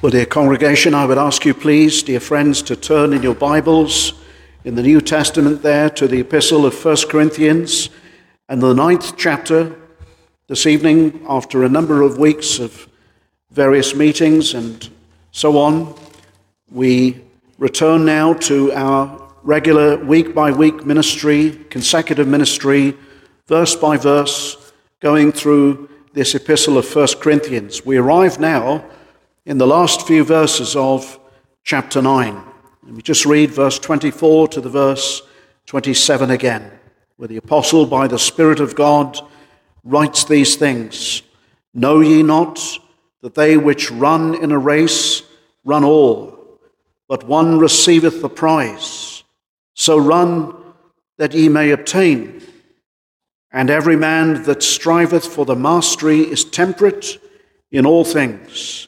Well, dear congregation, I would ask you, please, dear friends, to turn in your Bibles in the New Testament there to the epistle of 1 Corinthians and the ninth chapter. This evening, after a number of weeks of various meetings and so on, we return now to our regular week by week ministry, consecutive ministry, verse by verse, going through this epistle of 1 Corinthians. We arrive now in the last few verses of chapter 9. Let me just read verse 24 to the verse 27 again, where the apostle, by the Spirit of God, writes these things Know ye not that they which run in a race run all, but one receiveth the prize? So run that ye may obtain. And every man that striveth for the mastery is temperate in all things.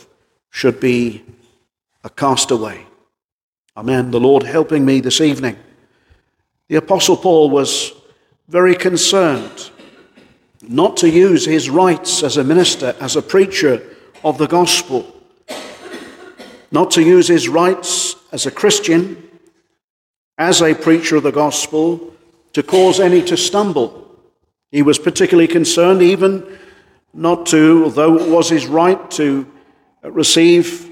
should be a castaway. Amen. The Lord helping me this evening. The Apostle Paul was very concerned not to use his rights as a minister, as a preacher of the gospel, not to use his rights as a Christian, as a preacher of the gospel, to cause any to stumble. He was particularly concerned even not to, although it was his right to receive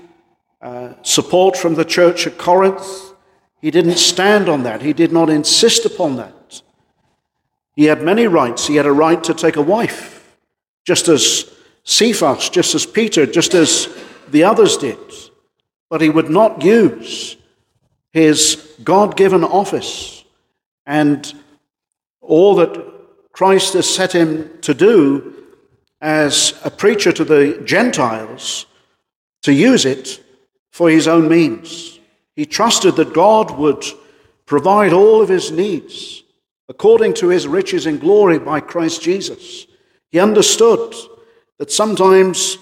uh, support from the church at Corinth. He didn't stand on that, he did not insist upon that. He had many rights. He had a right to take a wife, just as Cephas, just as Peter, just as the others did. But he would not use his God given office and all that Christ has set him to do as a preacher to the Gentiles to use it for his own means. He trusted that God would provide all of his needs according to his riches and glory by Christ Jesus. He understood that sometimes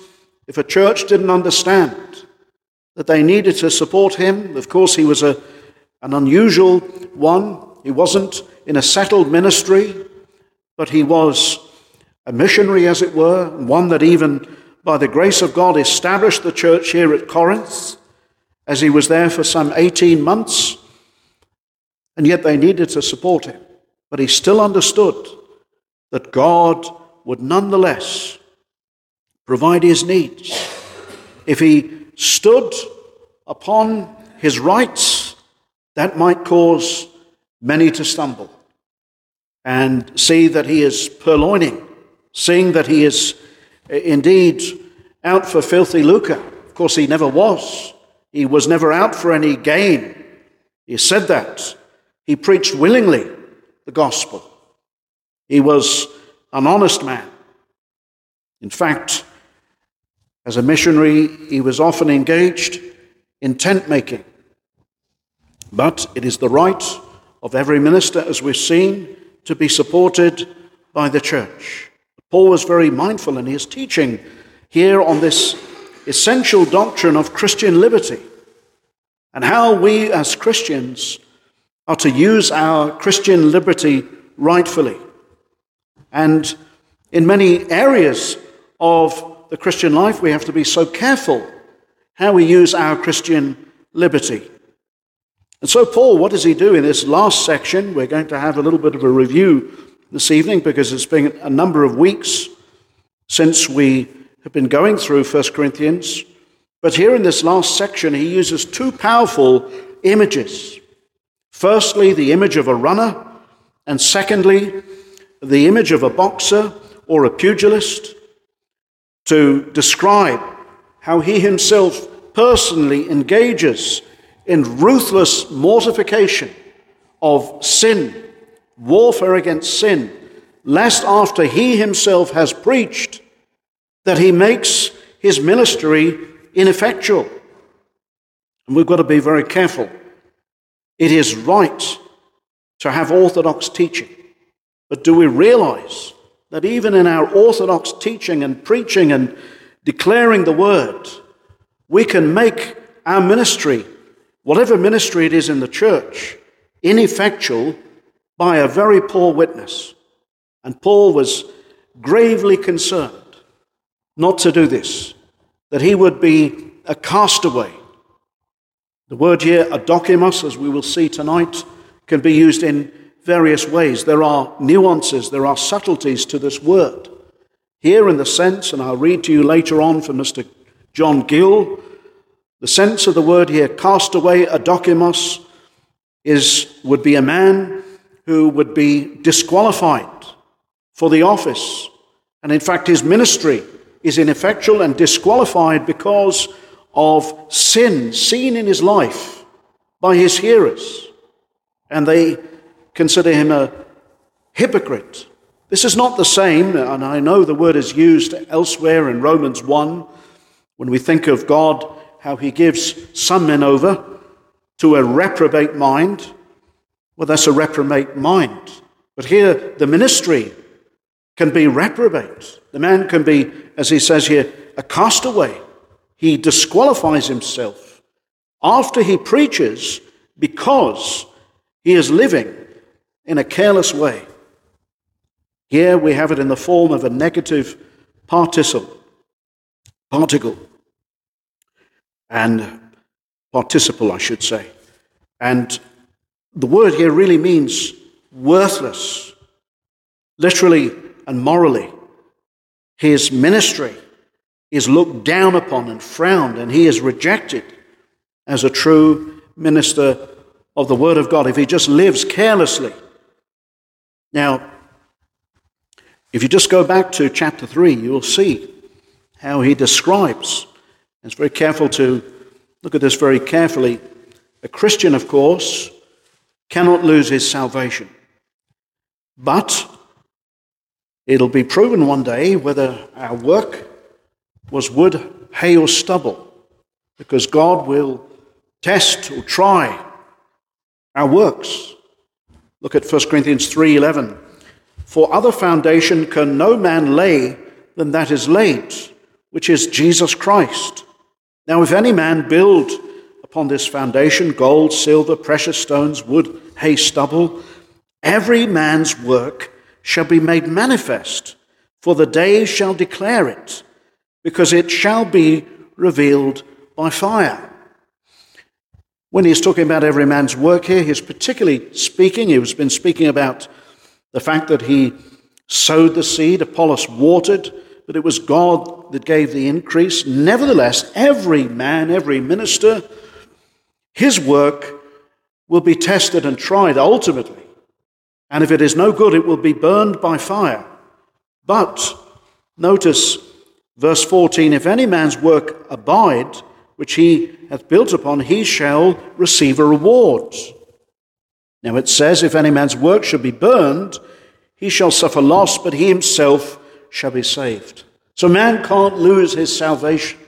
if a church didn't understand that they needed to support him, of course, he was a, an unusual one. He wasn't in a settled ministry, but he was a missionary, as it were, one that even by the grace of God, established the church here at Corinth, as he was there for some 18 months, and yet they needed to support him. But he still understood that God would nonetheless provide his needs. If he stood upon his rights, that might cause many to stumble and see that he is purloining, seeing that he is indeed out for filthy lucre. Of course, he never was. He was never out for any gain. He said that. He preached willingly the gospel. He was an honest man. In fact, as a missionary, he was often engaged in tent making. But it is the right of every minister, as we've seen, to be supported by the church. Paul was very mindful in his teaching here on this essential doctrine of Christian liberty and how we as Christians are to use our Christian liberty rightfully. And in many areas of the Christian life, we have to be so careful how we use our Christian liberty. And so, Paul, what does he do in this last section? We're going to have a little bit of a review this evening because it's been a number of weeks since we have been going through 1 Corinthians. But here in this last section, he uses two powerful images. Firstly, the image of a runner, and secondly, the image of a boxer or a pugilist to describe how he himself personally engages in ruthless mortification of sin warfare against sin, lest after he himself has preached, that he makes his ministry ineffectual. And we've got to be very careful. It is right to have orthodox teaching. But do we realize that even in our orthodox teaching and preaching and declaring the word, we can make our ministry, whatever ministry it is in the church, ineffectual by a very poor witness. And Paul was gravely concerned not to do this, that he would be a castaway. The word here, adokimos, as we will see tonight, can be used in various ways. There are nuances, there are subtleties to this word. Here, in the sense, and I'll read to you later on from Mr. John Gill, the sense of the word here, castaway, adokimos, is, would be a man who would be disqualified for the office. And in fact, his ministry is ineffectual and disqualified because of sin seen in his life by his hearers. And they consider him a hypocrite. This is not the same, and I know the word is used elsewhere in Romans 1 when we think of God, how he gives some men over to a reprobate mind. Well, that's a reprobate mind. But here, the ministry can be reprobate. The man can be, as he says here, a castaway. He disqualifies himself after he preaches because he is living in a careless way. Here we have it in the form of a negative participle, particle, and participle, I should say. And the word here really means worthless, literally and morally. His ministry is looked down upon and frowned, and he is rejected as a true minister of the Word of God if he just lives carelessly now, if you just go back to chapter 3, you will see how he describes, it's very careful to look at this very carefully. A Christian, of course, cannot lose his salvation. But it'll be proven one day whether our work was wood, hay, or stubble, because God will test or try our works. Look at 1 Corinthians 3:11. For other foundation can no man lay than that is laid, which is Jesus Christ. Now if any man build upon this foundation gold, silver, precious stones, wood, hay, stubble, every man's work shall be made manifest, for the day shall declare it, because it shall be revealed by fire. When he's talking about every man's work here, he's particularly speaking, he's been speaking about the fact that he sowed the seed, Apollos watered, but it was God that gave the increase. Nevertheless, every man, every minister, his work will be tested and tried ultimately. And if it is no good, it will be burned by fire. But notice verse 14 if any man's work abide, which he hath built upon, he shall receive a reward. Now it says, If any man's work should be burned, he shall suffer loss, but he himself shall be saved. So man can't lose his salvation.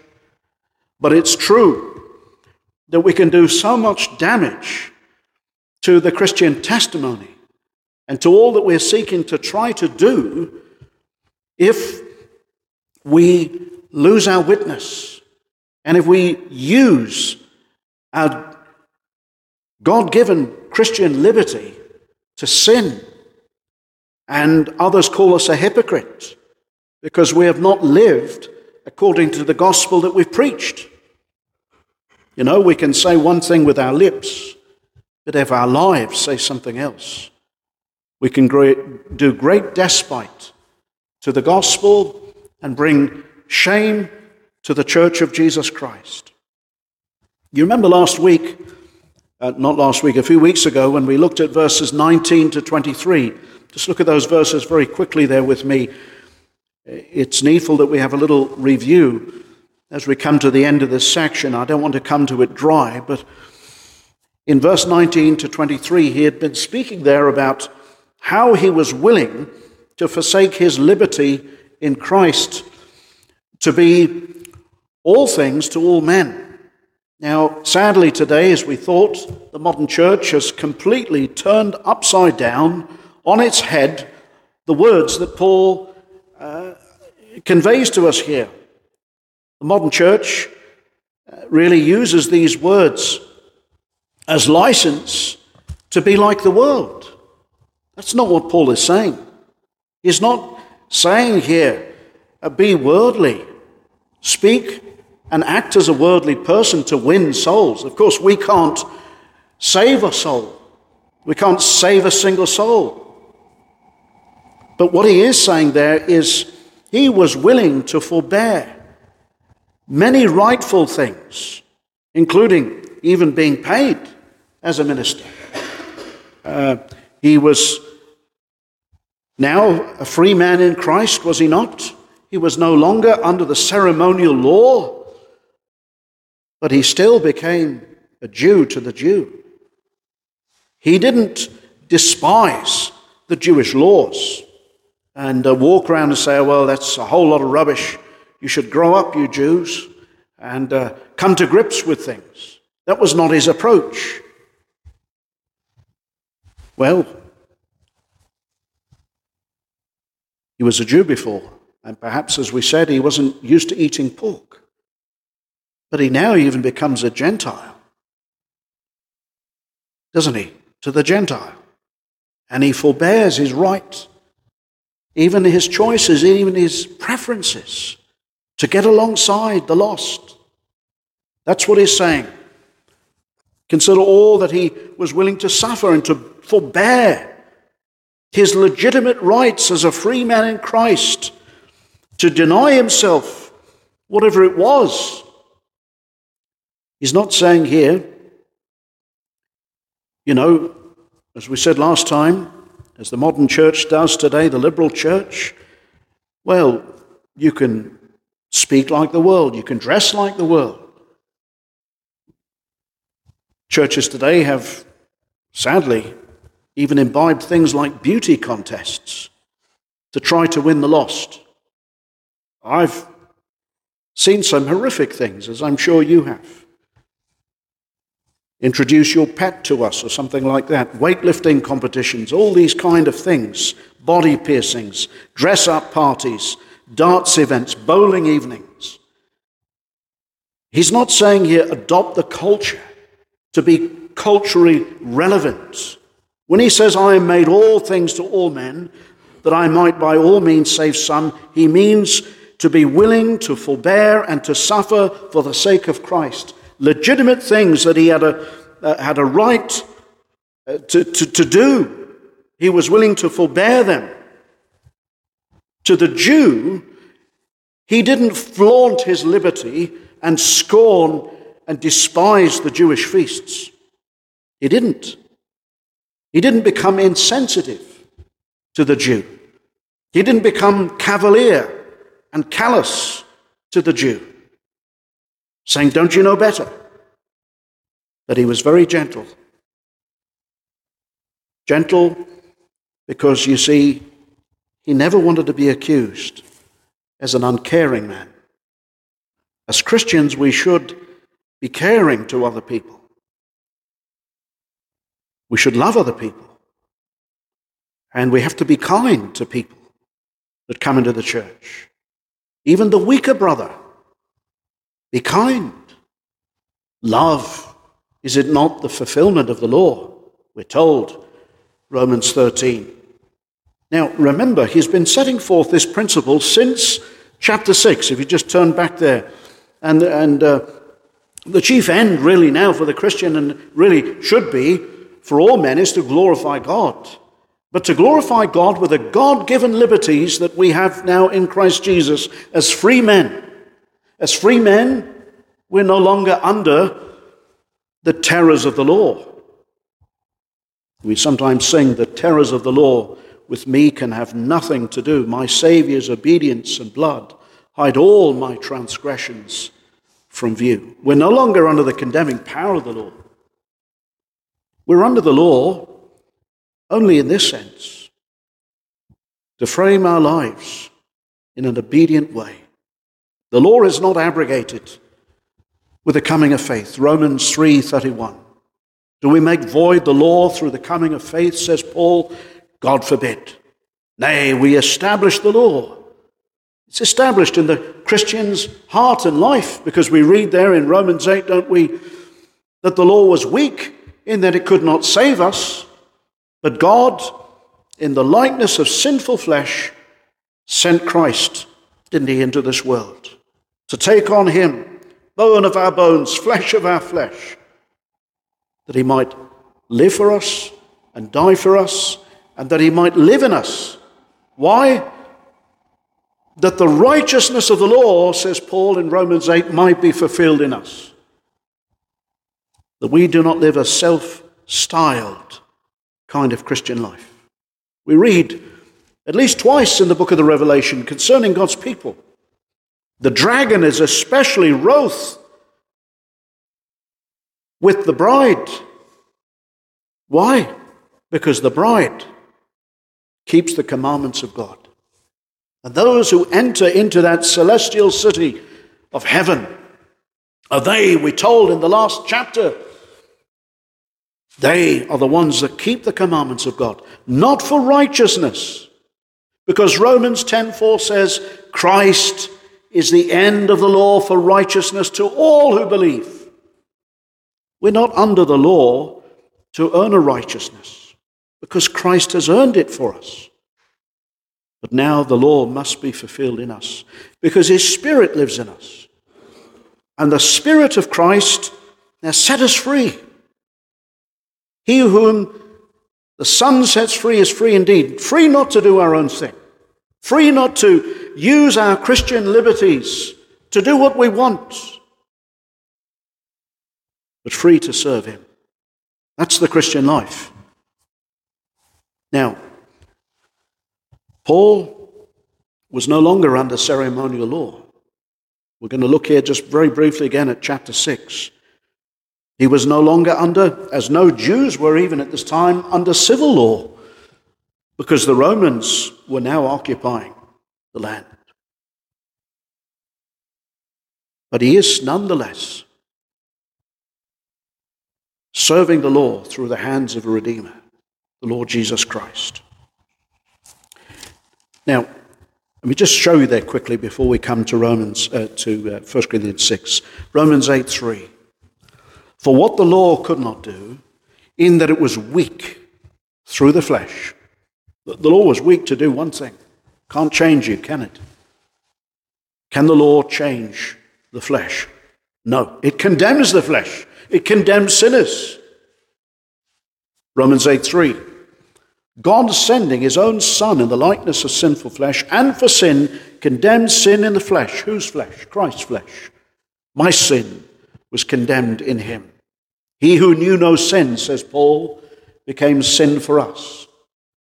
But it's true that we can do so much damage to the Christian testimony and to all that we're seeking to try to do if we lose our witness and if we use our God given Christian liberty to sin, and others call us a hypocrite because we have not lived according to the gospel that we've preached. You know, we can say one thing with our lips, but if our lives say something else, we can do great despite to the gospel and bring shame to the church of Jesus Christ. You remember last week, uh, not last week, a few weeks ago, when we looked at verses 19 to 23. Just look at those verses very quickly there with me. It's needful that we have a little review as we come to the end of this section. I don't want to come to it dry, but in verse 19 to 23, he had been speaking there about how he was willing to forsake his liberty in Christ to be all things to all men. Now, sadly, today, as we thought, the modern church has completely turned upside down on its head the words that Paul uh, conveys to us here. The modern church uh, really uses these words as license to be like the world. That's not what Paul is saying. He's not saying here, uh, be worldly, speak and act as a worldly person to win souls. Of course, we can't save a soul, we can't save a single soul. But what he is saying there is he was willing to forbear many rightful things, including even being paid as a minister. Uh, he was now a free man in Christ, was he not? He was no longer under the ceremonial law, but he still became a Jew to the Jew. He didn't despise the Jewish laws and uh, walk around and say, oh, well, that's a whole lot of rubbish. You should grow up, you Jews, and uh, come to grips with things. That was not his approach. Well, he was a Jew before, and perhaps, as we said, he wasn't used to eating pork. But he now even becomes a Gentile, doesn't he? To the Gentile. And he forbears his right, even his choices, even his preferences, to get alongside the lost. That's what he's saying. Consider all that he was willing to suffer and to forbear his legitimate rights as a free man in Christ, to deny himself whatever it was. He's not saying here, you know, as we said last time, as the modern church does today, the liberal church, well, you can speak like the world, you can dress like the world. Churches today have, sadly, even imbibed things like beauty contests to try to win the lost. I've seen some horrific things, as I'm sure you have. Introduce your pet to us, or something like that. Weightlifting competitions, all these kind of things. Body piercings, dress up parties, darts events, bowling evenings. He's not saying here adopt the culture to be culturally relevant when he says, I am made all things to all men, that I might by all means save some, he means to be willing to forbear and to suffer for the sake of Christ. Legitimate things that he had a, uh, had a right uh, to, to, to do, he was willing to forbear them. To the Jew, he didn't flaunt his liberty and scorn and despise the Jewish feasts. He didn't. He didn't become insensitive to the Jew. He didn't become cavalier and callous to the Jew, saying, Don't you know better? But he was very gentle. Gentle because, you see, he never wanted to be accused as an uncaring man. As Christians, we should be caring to other people. We should love other people. And we have to be kind to people that come into the church. Even the weaker brother. Be kind. Love. Is it not the fulfillment of the law? We're told, Romans 13. Now, remember, he's been setting forth this principle since chapter 6. If you just turn back there. And, and uh, the chief end, really, now for the Christian, and really should be, for all men is to glorify God. But to glorify God with the God given liberties that we have now in Christ Jesus as free men. As free men, we're no longer under the terrors of the law. We sometimes sing, The terrors of the law with me can have nothing to do. My Saviour's obedience and blood hide all my transgressions from view. We're no longer under the condemning power of the law. We're under the law only in this sense to frame our lives in an obedient way. The law is not abrogated, with the coming of faith. Romans 3:31. Do we make void the law through the coming of faith, says Paul? God forbid. Nay, we establish the law. It's established in the Christian's heart and life because we read there in Romans 8, don't we, that the law was weak in that it could not save us, but God, in the likeness of sinful flesh, sent Christ, didn't he, into this world to take on him, bone of our bones, flesh of our flesh, that he might live for us and die for us, and that he might live in us. Why? That the righteousness of the law, says Paul in Romans 8, might be fulfilled in us. That we do not live a self styled kind of Christian life. We read at least twice in the book of the Revelation concerning God's people. The dragon is especially wroth with the bride. Why? Because the bride keeps the commandments of God. And those who enter into that celestial city of heaven are they, we told in the last chapter, they are the ones that keep the commandments of God, not for righteousness, because Romans 10:4 says, Christ is the end of the law for righteousness to all who believe. We're not under the law to earn a righteousness, because Christ has earned it for us. But now the law must be fulfilled in us, because his Spirit lives in us. And the Spirit of Christ has set us free. He whom the Son sets free is free indeed, free not to do our own thing, free not to use our Christian liberties to do what we want, but free to serve Him. That's the Christian life. Now, Paul was no longer under ceremonial law. We're going to look here just very briefly again at chapter 6. He was no longer under, as no Jews were even at this time, under civil law, because the Romans were now occupying the land. But he is nonetheless serving the law through the hands of a Redeemer, the Lord Jesus Christ. Now, let me just show you there quickly before we come to Romans, uh, to uh, 1 Corinthians 6. Romans 8 3. For what the law could not do, in that it was weak through the flesh. The law was weak to do one thing. Can't change you, can it? Can the law change the flesh? No. It condemns the flesh. It condemns sinners. Romans 8 3. God sending his own Son in the likeness of sinful flesh, and for sin, condemned sin in the flesh. Whose flesh? Christ's flesh. My sin was condemned in him. He who knew no sin, says Paul, became sin for us.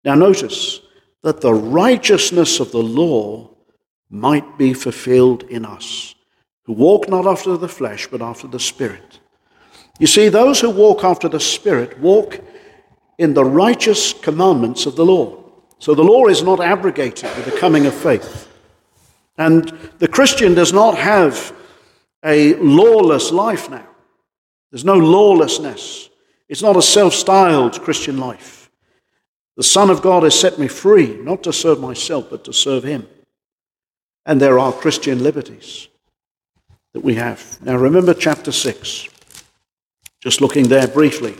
Now notice that the righteousness of the law might be fulfilled in us, who walk not after the flesh, but after the Spirit. You see, those who walk after the Spirit walk in the righteous commandments of the law. So the law is not abrogated with the coming of faith. And the Christian does not have a lawless life now. There's no lawlessness. It's not a self styled Christian life. The Son of God has set me free, not to serve myself, but to serve Him. And there are Christian liberties that we have. Now remember chapter 6. Just looking there briefly.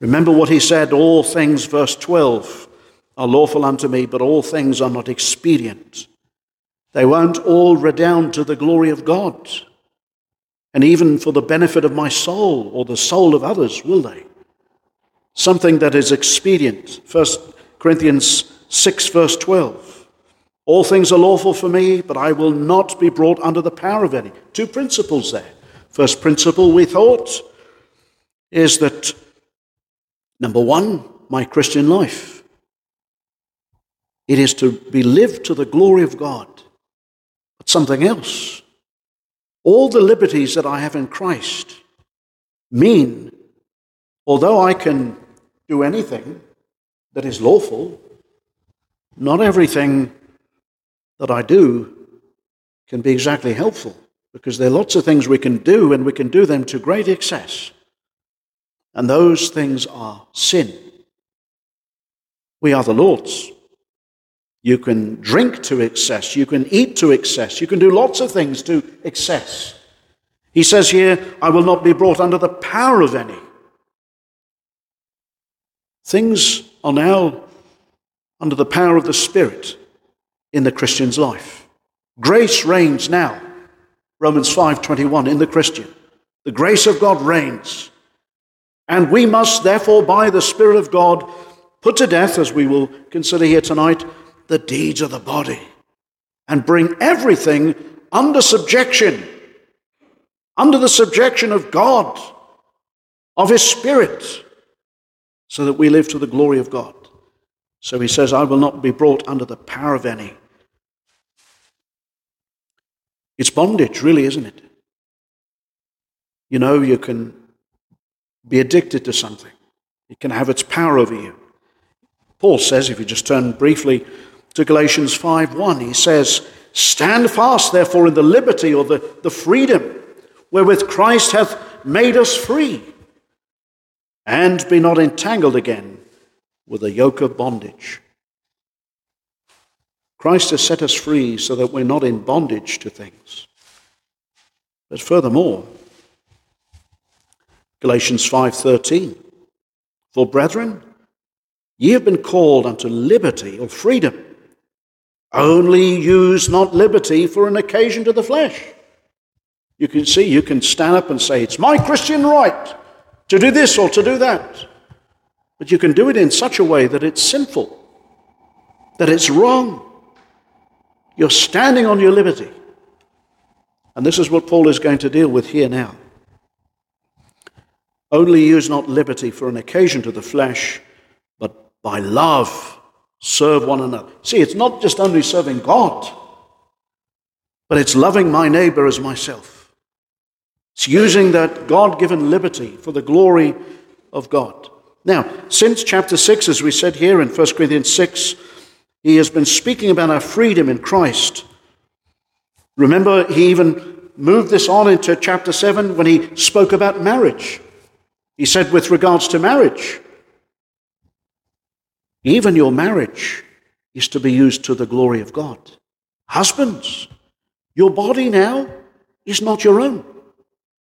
Remember what he said all things, verse 12, are lawful unto me, but all things are not expedient. They won't all redound to the glory of God, and even for the benefit of my soul or the soul of others, will they? Something that is expedient. 1 Corinthians 6, verse 12. All things are lawful for me, but I will not be brought under the power of any. Two principles there. First principle, we thought, is that number one, my Christian life. It is to be lived to the glory of God but something else. All the liberties that I have in Christ mean, although I can do anything that is lawful, not everything that I do can be exactly helpful because there are lots of things we can do, and we can do them to great excess. And those things are sin. We are the Lord's. You can drink to excess. You can eat to excess. You can do lots of things to excess. He says here, I will not be brought under the power of any. Things are now under the power of the Spirit in the Christian's life. Grace reigns now. Romans 5:21 in the Christian. The grace of God reigns. And we must therefore by the Spirit of God put to death as we will consider here tonight the deeds of the body and bring everything under subjection under the subjection of God of his spirit so that we live to the glory of God. So he says, I will not be brought under the power of any. It's bondage, really, isn't it? You know, you can be addicted to something, it can have its power over you. Paul says, if you just turn briefly to Galatians 5 1, he says, Stand fast, therefore, in the liberty or the, the freedom wherewith Christ hath made us free, and be not entangled again with a yoke of bondage. Christ has set us free so that we're not in bondage to things. But furthermore, Galatians 5:13 For brethren ye have been called unto liberty or freedom. Only use not liberty for an occasion to the flesh. You can see you can stand up and say it's my Christian right to do this or to do that. But you can do it in such a way that it's sinful that it's wrong. You're standing on your liberty. And this is what Paul is going to deal with here now. Only use not liberty for an occasion to the flesh, but by love serve one another. See, it's not just only serving God, but it's loving my neighbor as myself. It's using that God given liberty for the glory of God. Now, since chapter 6, as we said here in 1 Corinthians 6, he has been speaking about our freedom in Christ. Remember, he even moved this on into chapter 7 when he spoke about marriage. He said, with regards to marriage, even your marriage is to be used to the glory of God. Husbands, your body now is not your own,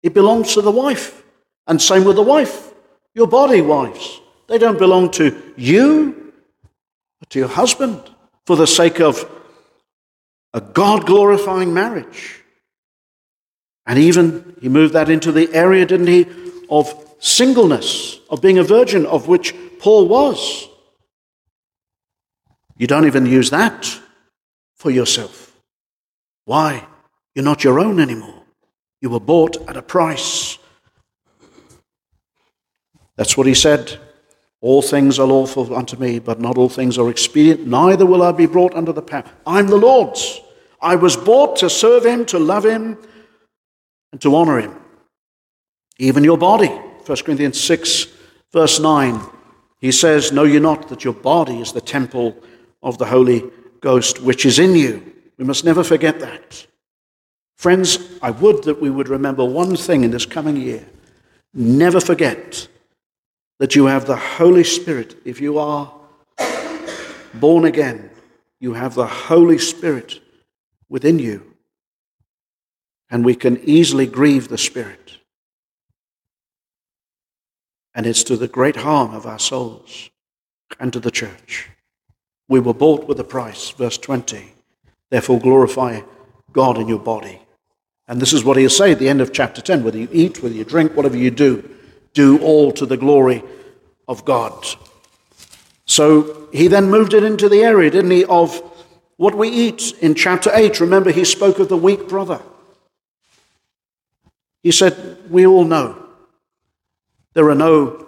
it belongs to the wife. And same with the wife. Your body, wives, they don't belong to you, but to your husband for the sake of a God glorifying marriage. And even he moved that into the area, didn't he, of singleness, of being a virgin, of which Paul was. You don't even use that for yourself. Why? You're not your own anymore. You were bought at a price. That's what he said all things are lawful unto me, but not all things are expedient. Neither will I be brought under the power. I'm the Lord's. I was bought to serve him, to love him, and to honor him. Even your body. 1 Corinthians 6, verse 9. He says, Know you not that your body is the temple of the Holy Ghost which is in you? We must never forget that. Friends, I would that we would remember one thing in this coming year. Never forget that you have the Holy Spirit. If you are born again, you have the Holy Spirit within you. And we can easily grieve the Spirit. And it's to the great harm of our souls and to the church. We were bought with a price, verse 20. Therefore, glorify God in your body. And this is what he'll say at the end of chapter 10 whether you eat, whether you drink, whatever you do, do all to the glory of God. So he then moved it into the area, didn't he, of what we eat in chapter 8. Remember, he spoke of the weak brother. He said, We all know there are no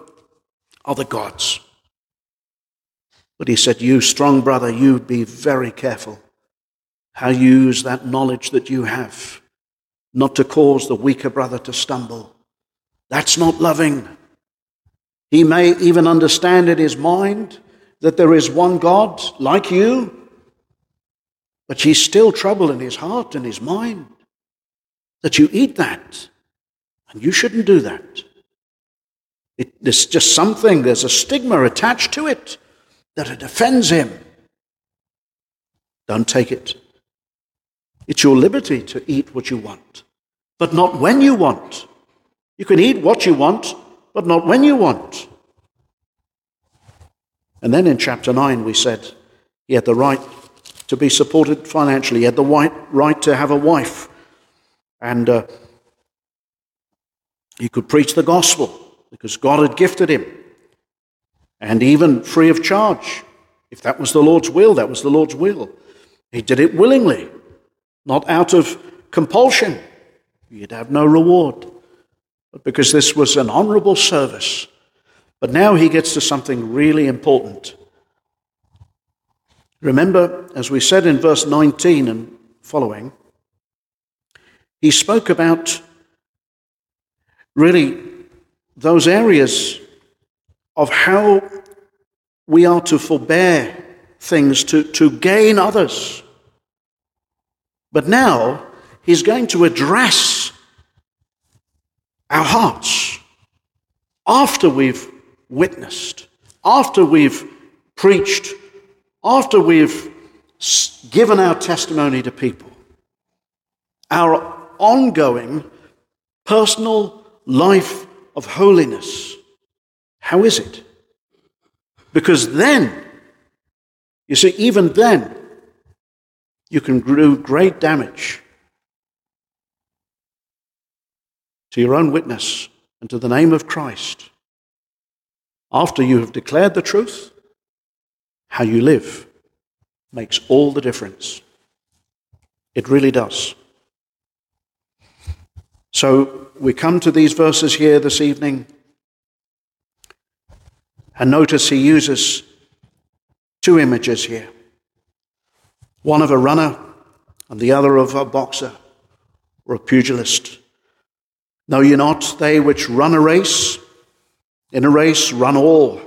other gods. But he said, You strong brother, you be very careful how you use that knowledge that you have, not to cause the weaker brother to stumble. That's not loving. He may even understand in his mind that there is one God like you, but he's still trouble in his heart and his mind. that you eat that. And you shouldn't do that. It, just something, there's a stigma attached to it that it offends him. Don't take it. It's your liberty to eat what you want, but not when you want. You can eat what you want, but not when you want. And then in chapter 9, we said he had the right to be supported financially, he had the right, right to have a wife, and uh, he could preach the gospel because God had gifted him, and even free of charge. If that was the Lord's will, that was the Lord's will. He did it willingly, not out of compulsion. He'd have no reward, but because this was an honorable service. But now he gets to something really important. Remember, as we said in verse 19 and following, he spoke about really those areas of how we are to forbear things, to, to gain others. But now he's going to address our hearts after we've witnessed, after we've preached, after we've given our testimony to people. Our ongoing personal life of holiness. How is it? Because then, you see, even then, you can do great damage to your own witness and to the name of Christ. After you have declared the truth, how you live makes all the difference. It really does. So we come to these verses here this evening, and notice he uses two images here one of a runner and the other of a boxer or a pugilist. Know ye not they which run a race? In a race run all,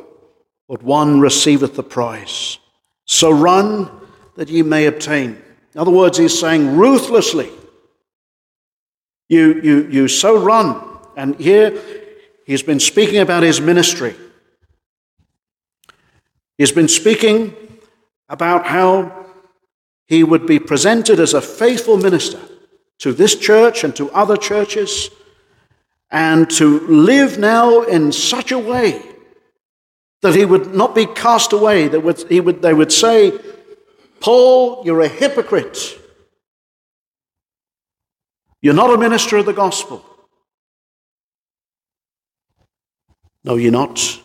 but one receiveth the prize. So run that ye may obtain. In other words, he's saying ruthlessly you, you, you so run. And here he's been speaking about his ministry. He's been speaking about how he would be presented as a faithful minister to this church and to other churches, and to live now in such a way that he would not be cast away. That would, he would, they would say, Paul, you're a hypocrite. You're not a minister of the gospel. No, you're not.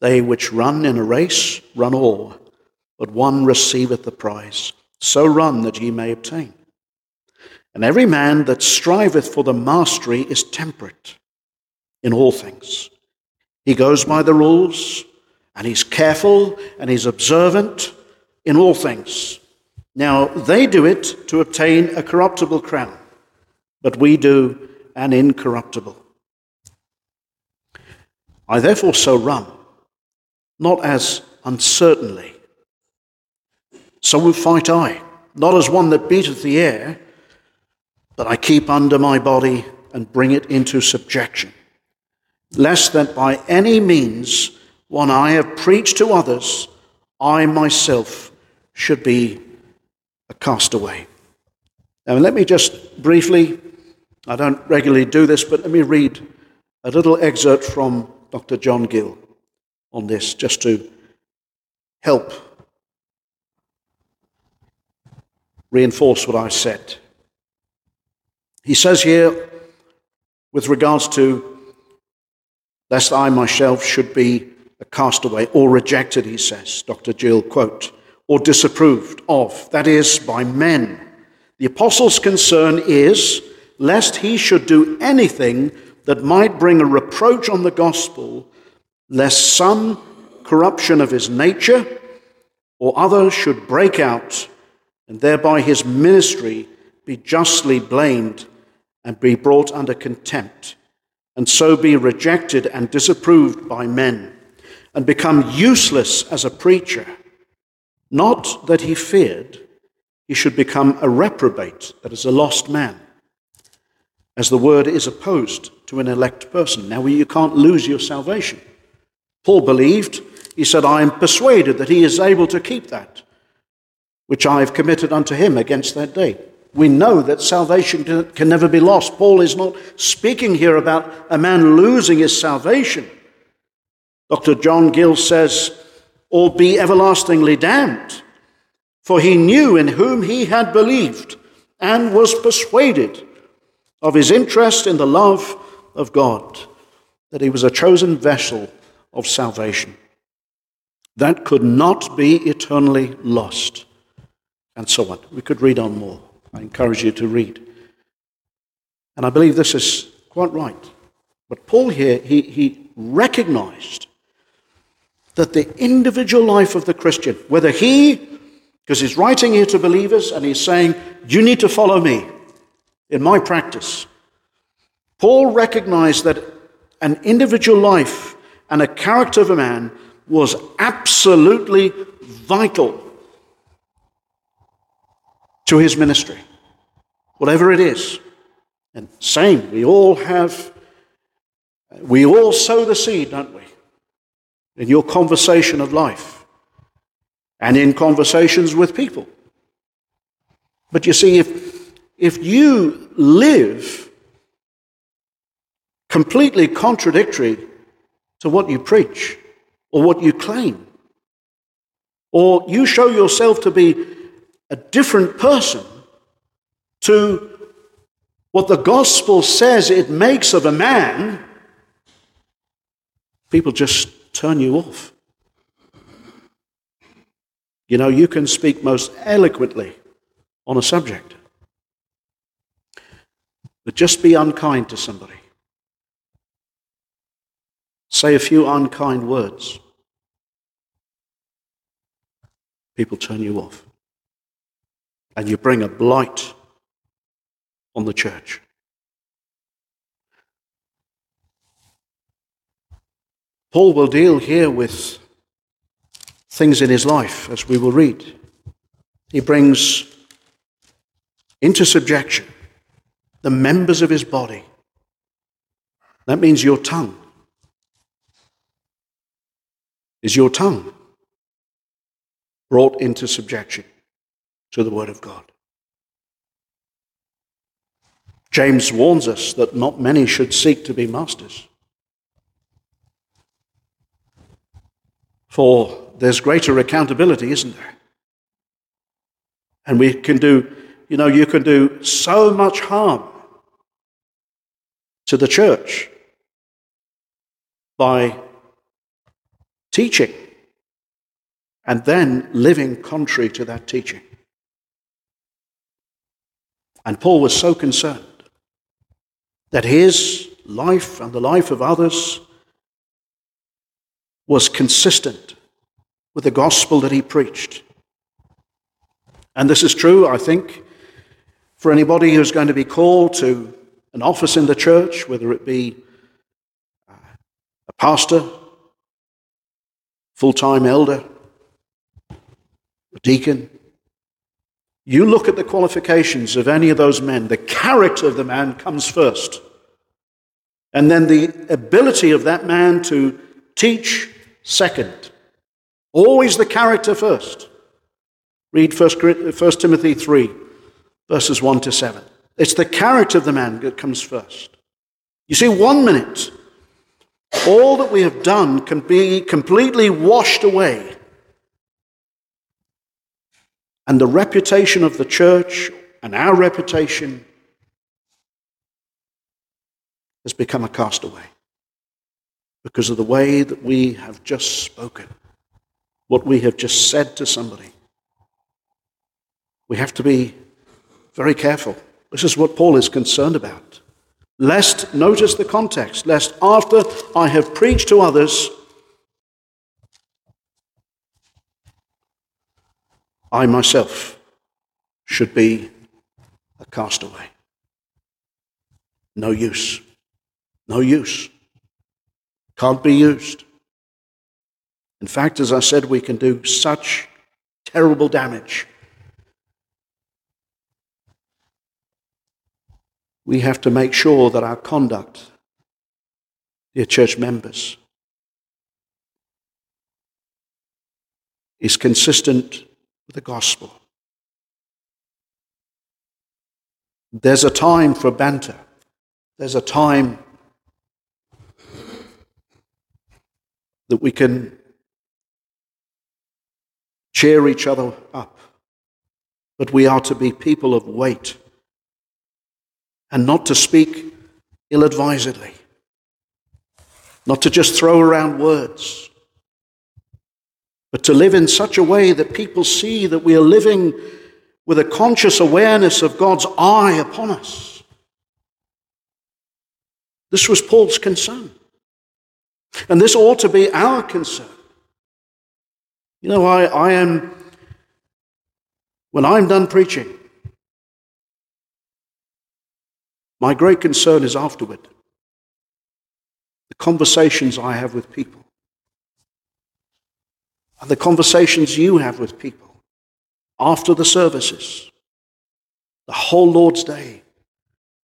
They which run in a race run all, but one receiveth the prize. So run that ye may obtain. And every man that striveth for the mastery is temperate in all things. He goes by the rules, and he's careful, and he's observant in all things. Now, they do it to obtain a corruptible crown but we do an incorruptible. I therefore so run, not as uncertainly. So fight I, not as one that beateth the air, but I keep under my body and bring it into subjection, lest that by any means, when I have preached to others, I myself should be a castaway. Now, let me just briefly I don't regularly do this, but let me read a little excerpt from Dr. John Gill on this, just to help reinforce what I said. He says here, with regards to lest I myself should be a castaway or rejected, he says, Dr. Gill, quote, or disapproved of, that is, by men. The apostle's concern is lest he should do anything that might bring a reproach on the gospel, lest some corruption of his nature or other should break out, and thereby his ministry be justly blamed and be brought under contempt, and so be rejected and disapproved by men, and become useless as a preacher. Not that he feared he should become a reprobate, that is, a lost man as the word is opposed to an elect person. Now, you can't lose your salvation. Paul believed, he said, I am persuaded that he is able to keep that, which I have committed unto him against that day. We know that salvation can never be lost. Paul is not speaking here about a man losing his salvation. Dr. John Gill says, or be everlastingly damned, for he knew in whom he had believed and was persuaded of his interest in the love of God, that he was a chosen vessel of salvation. That could not be eternally lost. And so on. We could read on more. I encourage you to read. And I believe this is quite right. But Paul here, he, he recognized that the individual life of the Christian, whether he, because he's writing here to believers and he's saying, You need to follow me in my practice. Paul recognized that an individual life and a character of a man was absolutely vital to his ministry, whatever it is. And same, we all have, we all sow the seed, don't we? In your conversation of life and in conversations with people. But you see, if if you live completely contradictory to what you preach or what you claim, or you show yourself to be a different person to what the gospel says it makes of a man, people just turn you off. You know, you can speak most eloquently on a subject. But just be unkind to somebody. Say a few unkind words. People turn you off. And you bring a blight on the church. Paul will deal here with things in his life, as we will read. He brings into subjection the members of his body. That means your tongue. Is your tongue brought into subjection to the Word of God? James warns us that not many should seek to be masters. For there's greater accountability, isn't there? And we can do, you know, you can do so much harm to the church by teaching and then living contrary to that teaching. And Paul was so concerned that his life and the life of others was consistent with the gospel that he preached. And this is true, I think, for anybody who's going to be called to an office in the church, whether it be uh, a pastor, full time elder, a deacon. You look at the qualifications of any of those men, the character of the man comes first. And then the ability of that man to teach second. Always the character first. Read 1 Timothy 3, verses 1 to 7. It's the character of the man that comes first. You see, one minute, all that we have done can be completely washed away. And the reputation of the church and our reputation has become a castaway because of the way that we have just spoken, what we have just said to somebody. We have to be very careful. This is what Paul is concerned about. Lest, notice the context, lest after I have preached to others, I myself should be a castaway. No use. No use. Can't be used. In fact, as I said, we can do such terrible damage we have to make sure that our conduct, dear church members, is consistent with the gospel. There's a time for banter. There's a time that we can cheer each other up. But we are to be people of weight and not to speak ill advisedly, not to just throw around words, but to live in such a way that people see that we are living with a conscious awareness of God's eye upon us. This was Paul's concern. And this ought to be our concern. You know, I, I am, when I'm done preaching, my great concern is afterward the conversations I have with people, and the conversations you have with people after the services, the whole Lord's Day.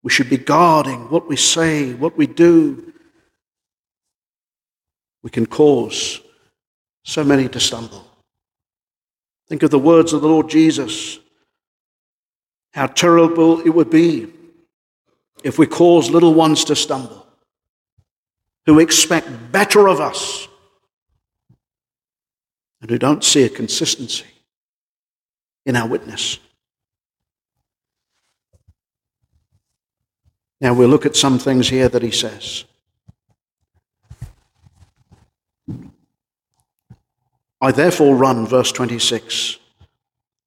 We should be guarding what we say, what we do, we can cause so many to stumble. Think of the words of the Lord Jesus. How terrible it would be if we cause little ones to stumble, who expect better of us, and who don't see a consistency in our witness. Now we'll look at some things here that he says. I therefore run, verse 26,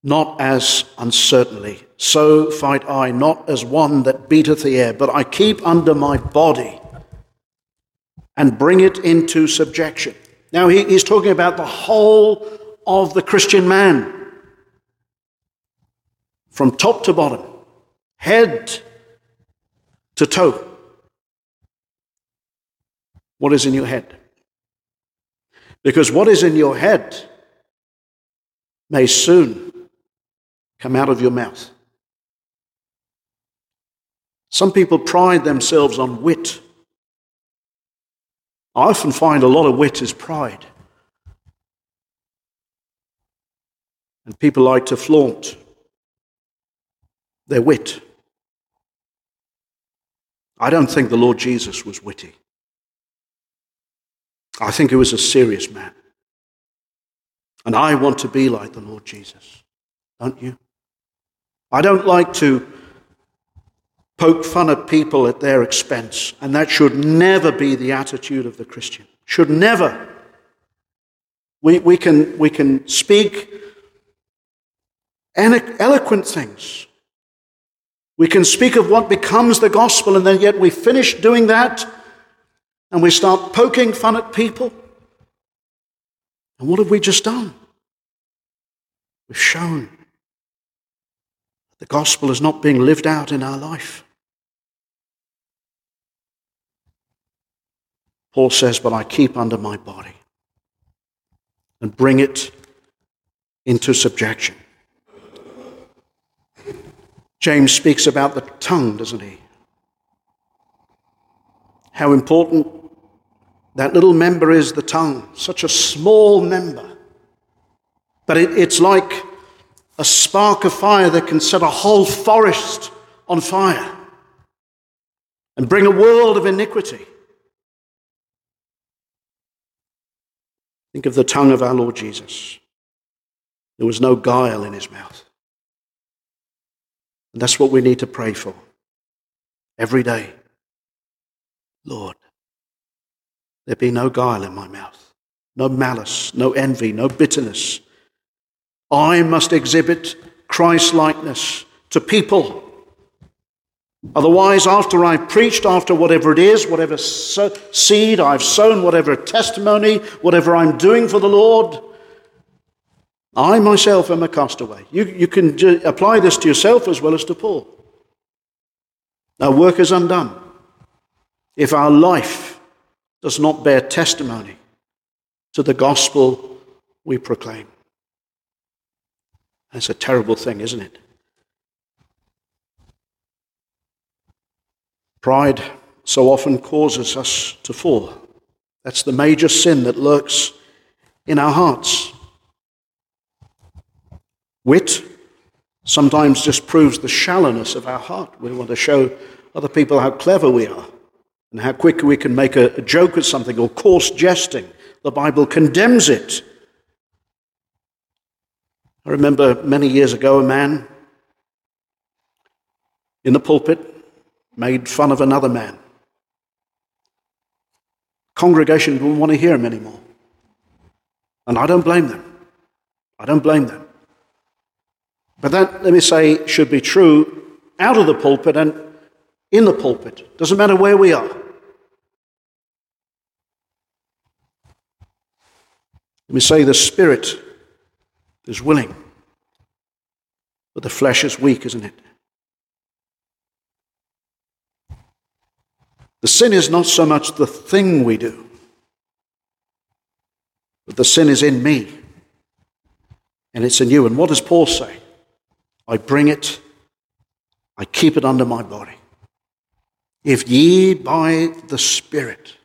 not as uncertainly. So fight I, not as one that beateth the air, but I keep under my body and bring it into subjection. Now he, he's talking about the whole of the Christian man, from top to bottom, head to toe. What is in your head? Because what is in your head may soon come out of your mouth. Some people pride themselves on wit. I often find a lot of wit is pride. And people like to flaunt their wit. I don't think the Lord Jesus was witty. I think he was a serious man. And I want to be like the Lord Jesus. Don't you? I don't like to poke fun at people at their expense, and that should never be the attitude of the Christian. Should never. We, we, can, we can speak eloquent things. We can speak of what becomes the gospel, and then yet we finish doing that and we start poking fun at people. And what have we just done? We've shown that the gospel is not being lived out in our life. Paul says, But I keep under my body and bring it into subjection. James speaks about the tongue, doesn't he? How important that little member is the tongue, such a small member. But it, it's like a spark of fire that can set a whole forest on fire and bring a world of iniquity. Think of the tongue of our Lord Jesus. There was no guile in his mouth. And that's what we need to pray for every day. Lord, there be no guile in my mouth, no malice, no envy, no bitterness. I must exhibit Christ likeness to people. Otherwise, after I've preached, after whatever it is, whatever so- seed I've sown, whatever testimony, whatever I'm doing for the Lord, I myself am a castaway. You, you can ju- apply this to yourself as well as to Paul. Our work is undone. If our life does not bear testimony to the gospel we proclaim. That's a terrible thing, isn't it? Pride so often causes us to fall. That's the major sin that lurks in our hearts. Wit sometimes just proves the shallowness of our heart. We want to show other people how clever we are and how quick we can make a, joke of something or coarse jesting. The Bible condemns it. I remember many years ago a man in the pulpit made fun of another man. Congregation didn't want to hear him anymore. And I don't blame them. I don't blame them. But that, let me say, should be true out of the pulpit and in the pulpit. Doesn't matter where we are. Let me say the spirit is willing, but the flesh is weak, isn't it? The sin is not so much the thing we do, but the sin is in me, and it's in you. And what does Paul say? I bring it, I keep it under my body. If ye by the Spirit,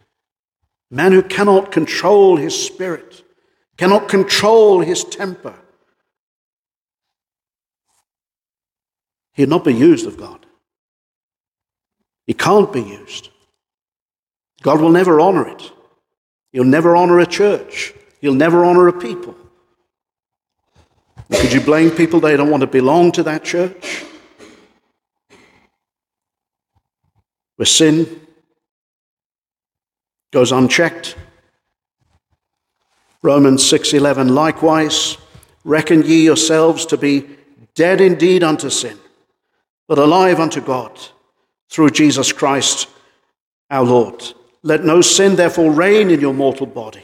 man who cannot control his spirit, cannot control his temper, he'll not be used of God. He can't be used. God will never honor it. He'll never honor a church. He'll never honor a people. Could you blame people they don't want to belong to that church? Where sin goes unchecked. Romans 6:11 likewise reckon ye yourselves to be dead indeed unto sin but alive unto God through Jesus Christ our Lord let no sin therefore reign in your mortal body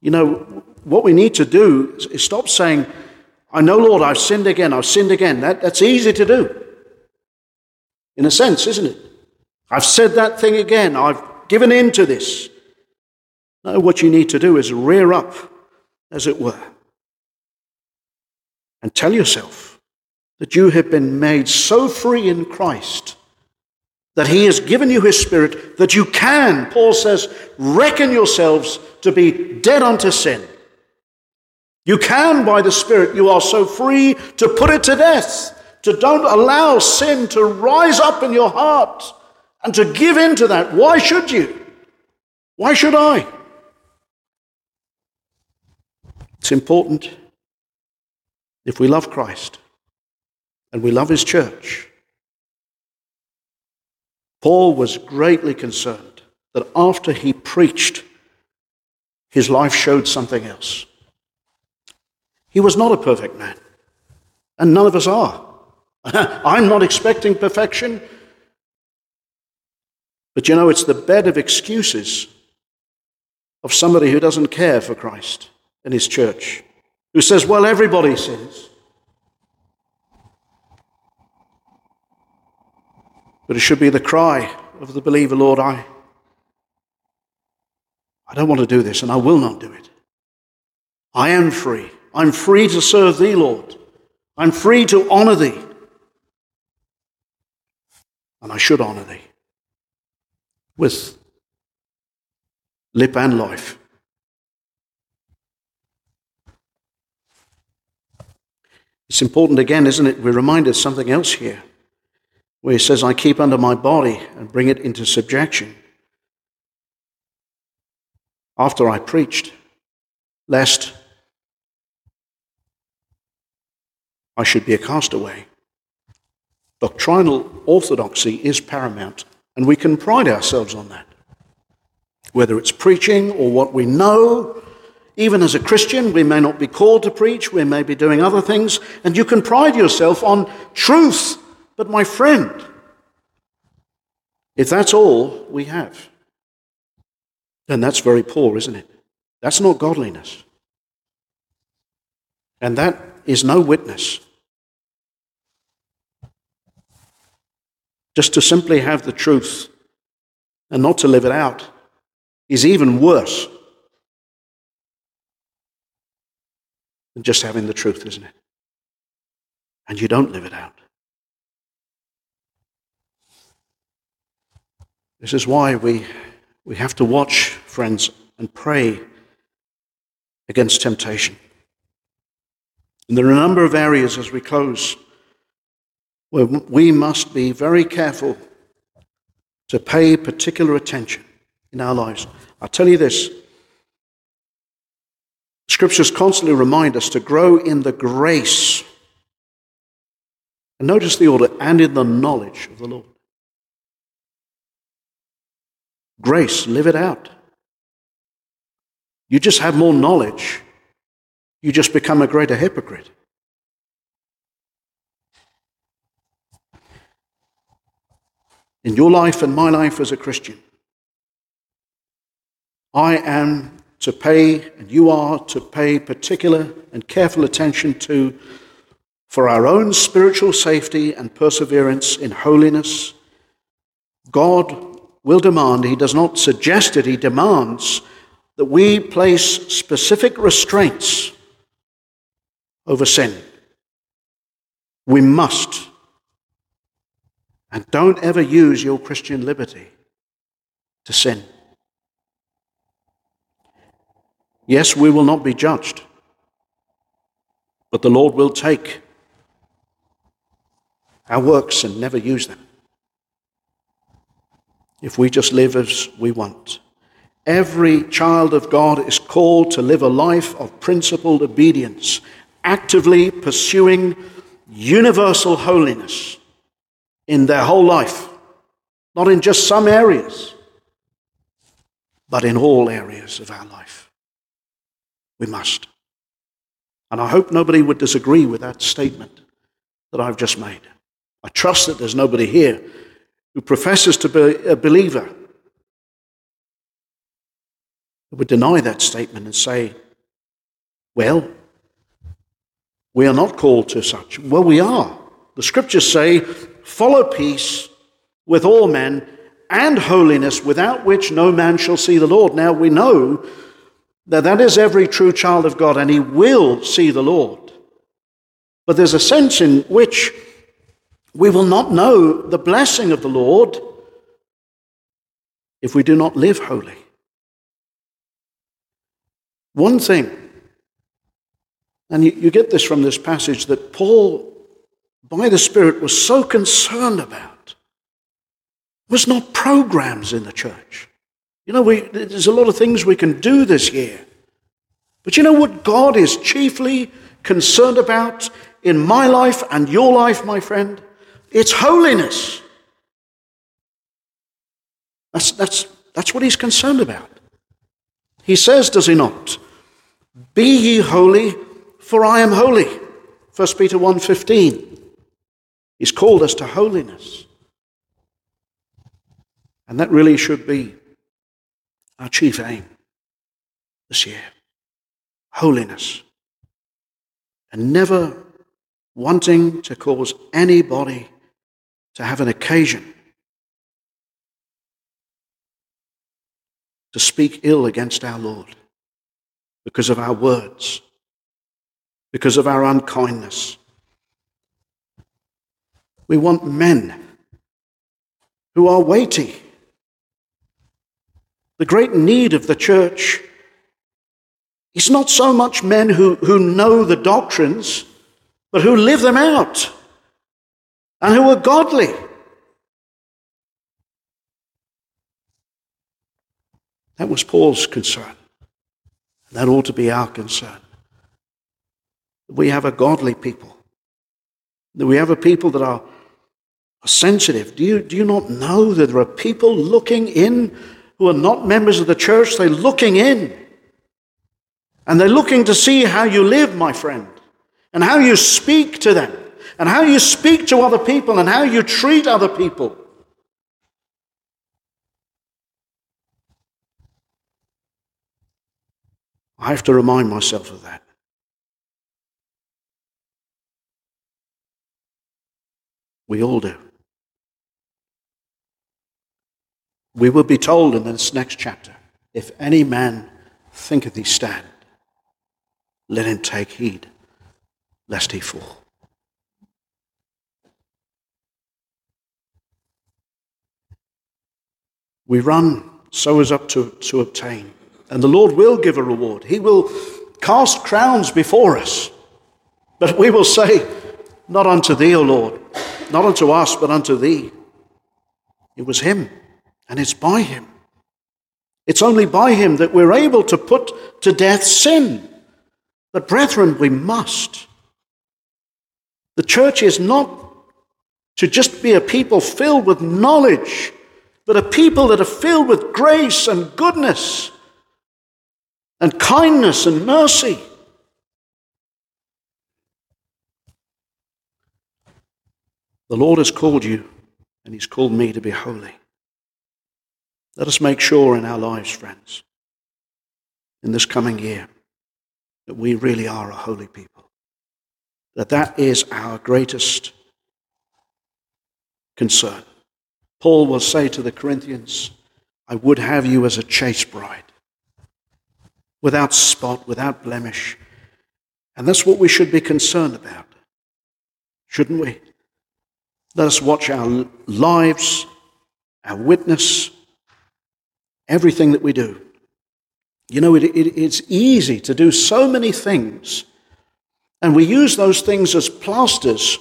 you know what we need to do is stop saying, I know, Lord, I've sinned again, I've sinned again. That, that's easy to do. In a sense, isn't it? I've said that thing again, I've given in to this. No, what you need to do is rear up, as it were, and tell yourself that you have been made so free in Christ that He has given you His Spirit that you can, Paul says, reckon yourselves to be dead unto sin. You can, by the Spirit, you are so free to put it to death, to don't allow sin to rise up in your heart and to give in to that. Why should you? Why should I? It's important if we love Christ and we love His church. Paul was greatly concerned that after he preached his life showed something else. He was not a perfect man, and none of us are. I'm not expecting perfection, but you know, it's the bed of excuses of somebody who doesn't care for Christ and his church, who says, Well, everybody sins. But it should be the cry of the believer, Lord, I, I don't want to do this, and I will not do it. I am free. I'm free to serve thee, Lord. I'm free to honor thee. And I should honor thee with lip and life. It's important again, isn't it? We're reminded something else here, where he says, I keep under my body and bring it into subjection after I preached, lest I should be a castaway. Doctrinal orthodoxy is paramount, and we can pride ourselves on that. Whether it's preaching or what we know, even as a Christian, we may not be called to preach, we may be doing other things, and you can pride yourself on truth. But, my friend, if that's all we have, then that's very poor, isn't it? That's not godliness. And that is no witness. Just to simply have the truth and not to live it out is even worse than just having the truth, isn't it? And you don't live it out. This is why we, we have to watch, friends, and pray against temptation. And there are a number of areas as we close where we must be very careful to pay particular attention in our lives. I'll tell you this Scriptures constantly remind us to grow in the grace. And notice the order, and in the knowledge of the Lord. Grace, live it out. You just have more knowledge, you just become a greater hypocrite. In your life and my life as a Christian, I am to pay, and you are to pay particular and careful attention to for our own spiritual safety and perseverance in holiness. God will demand, He does not suggest it, He demands that we place specific restraints over sin. We must. And don't ever use your Christian liberty to sin. Yes, we will not be judged, but the Lord will take our works and never use them if we just live as we want. Every child of God is called to live a life of principled obedience, actively pursuing universal holiness in their whole life, not in just some areas, but in all areas of our life. We must. And I hope nobody would disagree with that statement that I've just made. I trust that there's nobody here who professes to be a believer would deny that statement and say, well, we are not called to such. Well, we are. The scriptures say, follow peace with all men and holiness, without which no man shall see the Lord. Now we know that that is every true child of God, and he will see the Lord. But there's a sense in which we will not know the blessing of the Lord if we do not live holy. One thing, and you, you get this from this passage, that Paul, by the Spirit, was so concerned about was not programs in the church. You know, we, there's a lot of things we can do this year. But you know what God is chiefly concerned about in my life and your life, my friend? It's holiness. That's, that's, that's what he's concerned about. He says, does he not? Be ye holy, for I am holy. 1 Peter 1.15. He's called us to holiness. And that really should be our chief aim this year holiness. And never wanting to cause anybody to have an occasion to speak ill against our Lord because of our words, because of our unkindness. We want men who are weighty the great need of the church is not so much men who, who know the doctrines, but who live them out and who are godly. That was Paul's concern. That ought to be our concern. We have a godly people. We have a people that are, are sensitive. Do you, do you not know that there are people looking in who are not members of the church, they're looking in. And they're looking to see how you live, my friend, and how you speak to them, and how you speak to other people, and how you treat other people. I have to remind myself of that. We all do. We will be told in this next chapter if any man thinketh he stand, let him take heed lest he fall. We run so as up to, to obtain. And the Lord will give a reward. He will cast crowns before us. But we will say, Not unto thee, O Lord, not unto us, but unto thee. It was him, and it's by him. It's only by him that we're able to put to death sin. But, brethren, we must. The church is not to just be a people filled with knowledge, but a people that are filled with grace and goodness and kindness and mercy. The Lord has called you, and He's called me to be holy. Let us make sure in our lives, friends, in this coming year, that we really are a holy people. That that is our greatest concern. Paul will say to the Corinthians, I would have you as a chaste bride, without spot, without blemish. And that's what we should be concerned about, shouldn't we? Let us watch our lives, our witness, everything that we do. You know, it, it, it's easy to do so many things, and we use those things as plasters,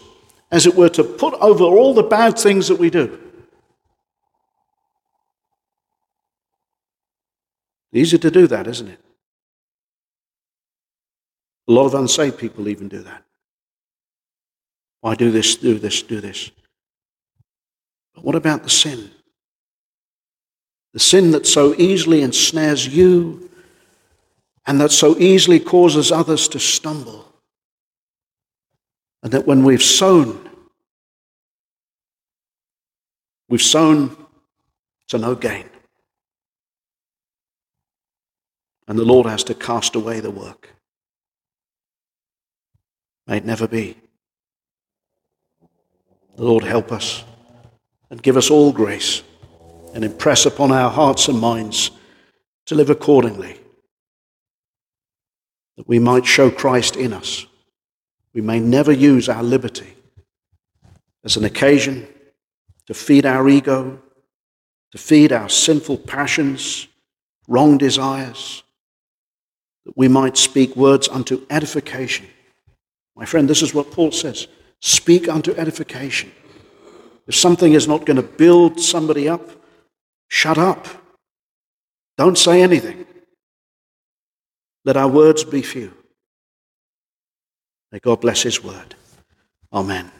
as it were, to put over all the bad things that we do. Easy to do that, isn't it? A lot of unsaved people even do that. Why do this, do this, do this? But what about the sin? The sin that so easily ensnares you and that so easily causes others to stumble. And that when we've sown, we've sown to no gain. And the Lord has to cast away the work. May it never be. The Lord help us and give us all grace and impress upon our hearts and minds to live accordingly, that we might show Christ in us. We may never use our liberty as an occasion to feed our ego, to feed our sinful passions, wrong desires, that we might speak words unto edification. My friend, this is what Paul says speak unto edification. If something is not going to build somebody up, Shut up. Don't say anything. Let our words be few. May God bless His word. Amen.